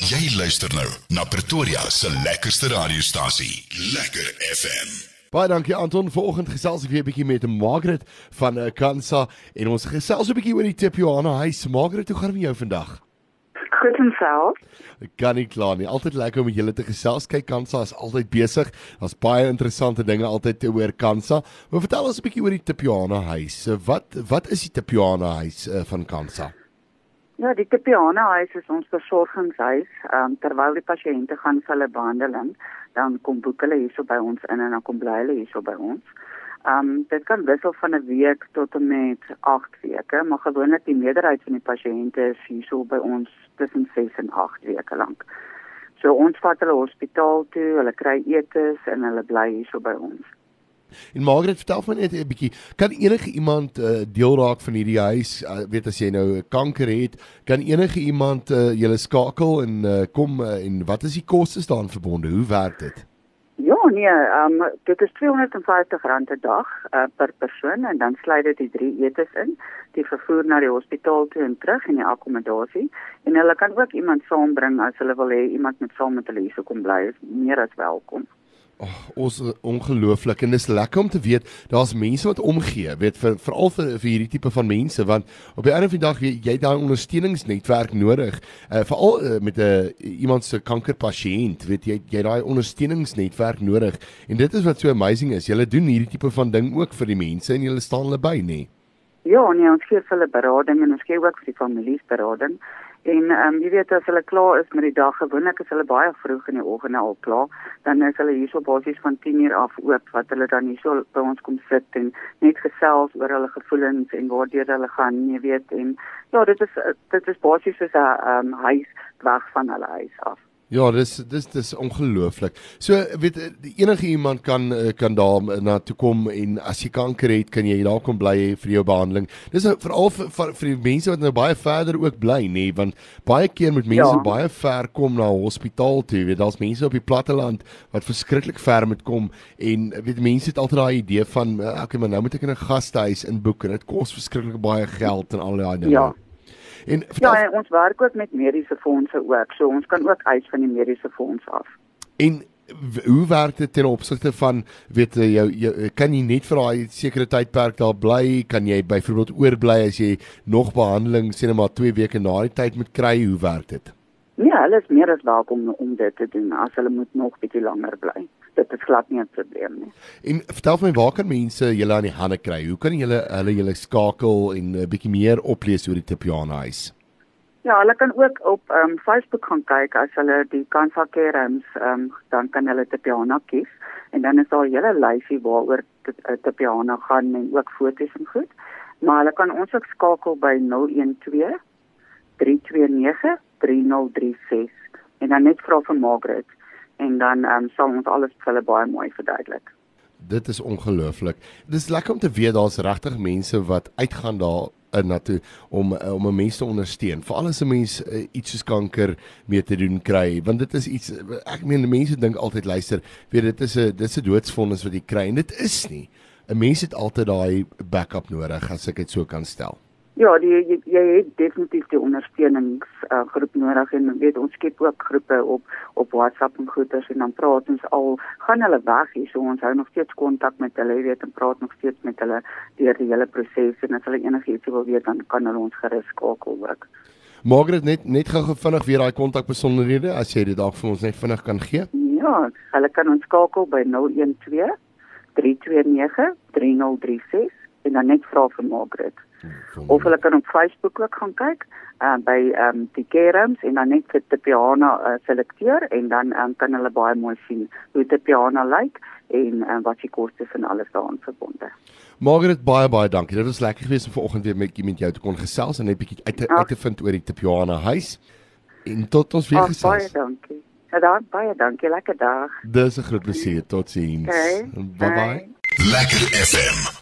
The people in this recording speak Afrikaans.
Jy luister nou na Pretoria se lekkerste radiostasie, Lekker FM. Baie dankie Anton. Vanoggend gesels ek weer 'n bietjie met Margaret van uh, Kansa en ons gesels 'n bietjie oor die Tipiana huis. Margaret, hoe gaan dit met jou vandag? Goed en self. Ek kan nie kla nie. Altyd lekker om met julle te gesels. Kyk, Kansa is altyd besig. Daar's baie interessante dinge altyd te oor Kansa. Maar vertel ons 'n bietjie oor die Tipiana huis. Uh, wat wat is die Tipiana huis uh, van Kansa? Ja, die Tipiana huis is ons versorgingshuis. Ehm um, terwyl die pasiënte gaan vir hulle behandeling, dan kom boek hulle hierso by ons in en dan kom bly hulle hierso by ons. Ehm um, dit kan wissel van 'n week tot en met 8 weke, maar gewoonlik die meerderheid van die pasiënte is hierso by ons tussen 6 en 8 weke lank. So ons vat hulle hospitaal toe, hulle kry etes en hulle bly hierso by ons. En Margaret, vertel my net 'n bietjie, kan enige iemand uh, deel raak van hierdie huis? Uh, weet as jy nou kanker het, kan enige iemand uh, julle skakel en uh, kom uh, en wat is die kostes daaraan verbonde? Hoe werk dit? Ja, nee, um, dit is R250 'n dag uh, per persoon en dan sluit dit die drie etes in, die vervoer na die hospitaal toe en terug en die akkommodasie. En hulle kan ook iemand saambring as hulle wil hê iemand moet saam met hulle hier kom bly, is meer as welkom. Oh, ons ongelooflik en dis lekker om te weet daar's mense wat omgee, weet vir veral vir, vir hierdie tipe van mense want op die einde van die dag jy, jy daai ondersteuningsnetwerk nodig. Uh, veral uh, met 'n uh, iemand se kankerpasiënt, weet jy jy daai ondersteuningsnetwerk nodig. En dit is wat so amazing is. Jy doen hierdie tipe van ding ook vir die mense en jy staan hulle by, nê? Nee. Ja, nee, ons gee vir hulle berading en ons gee ook vir die families berading. En ehm um, jy weet as hulle klaar is met die dag, gewoonlik is hulle baie vroeg in die oggend al klaar, dan is hulle hierso basies van 10:00 af oop wat hulle dan hierso by ons kom sit en net gesels oor hulle gevoelens en waartoe hulle gaan, jy weet en ja, dit is dit is basies soos 'n ehm um, huis weg van hulle huis af. Ja, dis dis dis ongelooflik. So weet enige iemand kan eh, kan daar na toe kom en as jy kanker het, kan jy daar kom bly vir jou behandeling. Dis nou veral vir, vir vir die mense wat nou baie verder ook bly, nê, nee, want baie keer moet mense ja. baie ver kom na hospitaal toe. Weet daar's mense op die platteland wat verskriklik ver moet kom en weet mense het altyd daai idee van eh, okay, maar nou moet ek in 'n gastehuis inboek en dit kos verskriklik baie geld en al daai dinge. Ja. En vertel, ja, ons werk ook met mediese fondse ook. So ons kan ook eis van die mediese fonds af. En hoe werk dit ten opsigte van weet jy jou, jou kan jy net vir daai sekere tydperk daar bly? Kan jy byvoorbeeld oorbly as jy nog behandeling sê net maar 2 weke na die tyd moet kry? Hoe werk dit? Nee, hulle is meer as welkom om dit te doen as hulle moet nog bietjie langer bly dit is glad nie 'n probleem nie. En vertel my waar kan mense julle aan die hande kry? Hoe kan julle hulle julle skakel en 'n uh, bietjie meer oplees oor die Tipiana huis? Ja, hulle kan ook op um, Facebook gaan kyk as hulle die Kansa Care Homes ehm um, dan kan hulle Tipiana kies en dan is daar 'n hele lysie waaroor Tipiana gaan en ook foto's en goed. Maar hulle kan ons ook skakel by 012 329 3036 en dan net vra vir Margaret en dan um, sal ons alles vir hulle baie mooi verduidelik. Dit is ongelooflik. Dis lekker om te weet daar's regtig mense wat uitgaan daar in na toe om eh, om 'n mens te ondersteun. Veral as 'n mens uh, iets soos kanker mee te doen kry, want dit is iets ek meen mense dink altyd luister, weet dit is 'n dit is 'n doodsvonnis wat jy kry en dit is nie. 'n Mens het altyd daai backup nodig as ek dit so kan stel. Ja, die jy, jy het definitief die ondersteuningsgroep uh, nodig en weet ons skep ook groepe op op WhatsApp en goeters en dan praat ons al gaan hulle weg hier so ons hou nog steeds kontak met hulle weet en praat nog steeds met hulle deur die hele proses en as hulle enigiets wil weet dan kan hulle ons gerus skakel ook. Margaret net net gou vinnig weer daai kontak besonderhede as jy dit dalk vir ons net vinnig kan gee. Ja, hulle kan ons skakel by 012 329 3036 en dan net vra vir Margaret. Of hulle kan op Facebook ook gaan kyk uh, by ehm um, die Kerams en dan net vir die piano uh, selekteer en dan um, kan hulle baie mooi sien hoe die piano lyk en um, wat die kostes en alles daaraan verbonde. Margaret baie baie dankie. Dit was lekker geweest om vanoggend weer met met jou te kon gesels en net bietjie uit, uit te vind oor die Tipiana huis. En tot ons weer Ach, gesels. Baie dankie. Ja, dan, baie dankie. Lekker dag. Dis 'n groot plesier. Totsiens. Okay. Bye bye. Lekker FM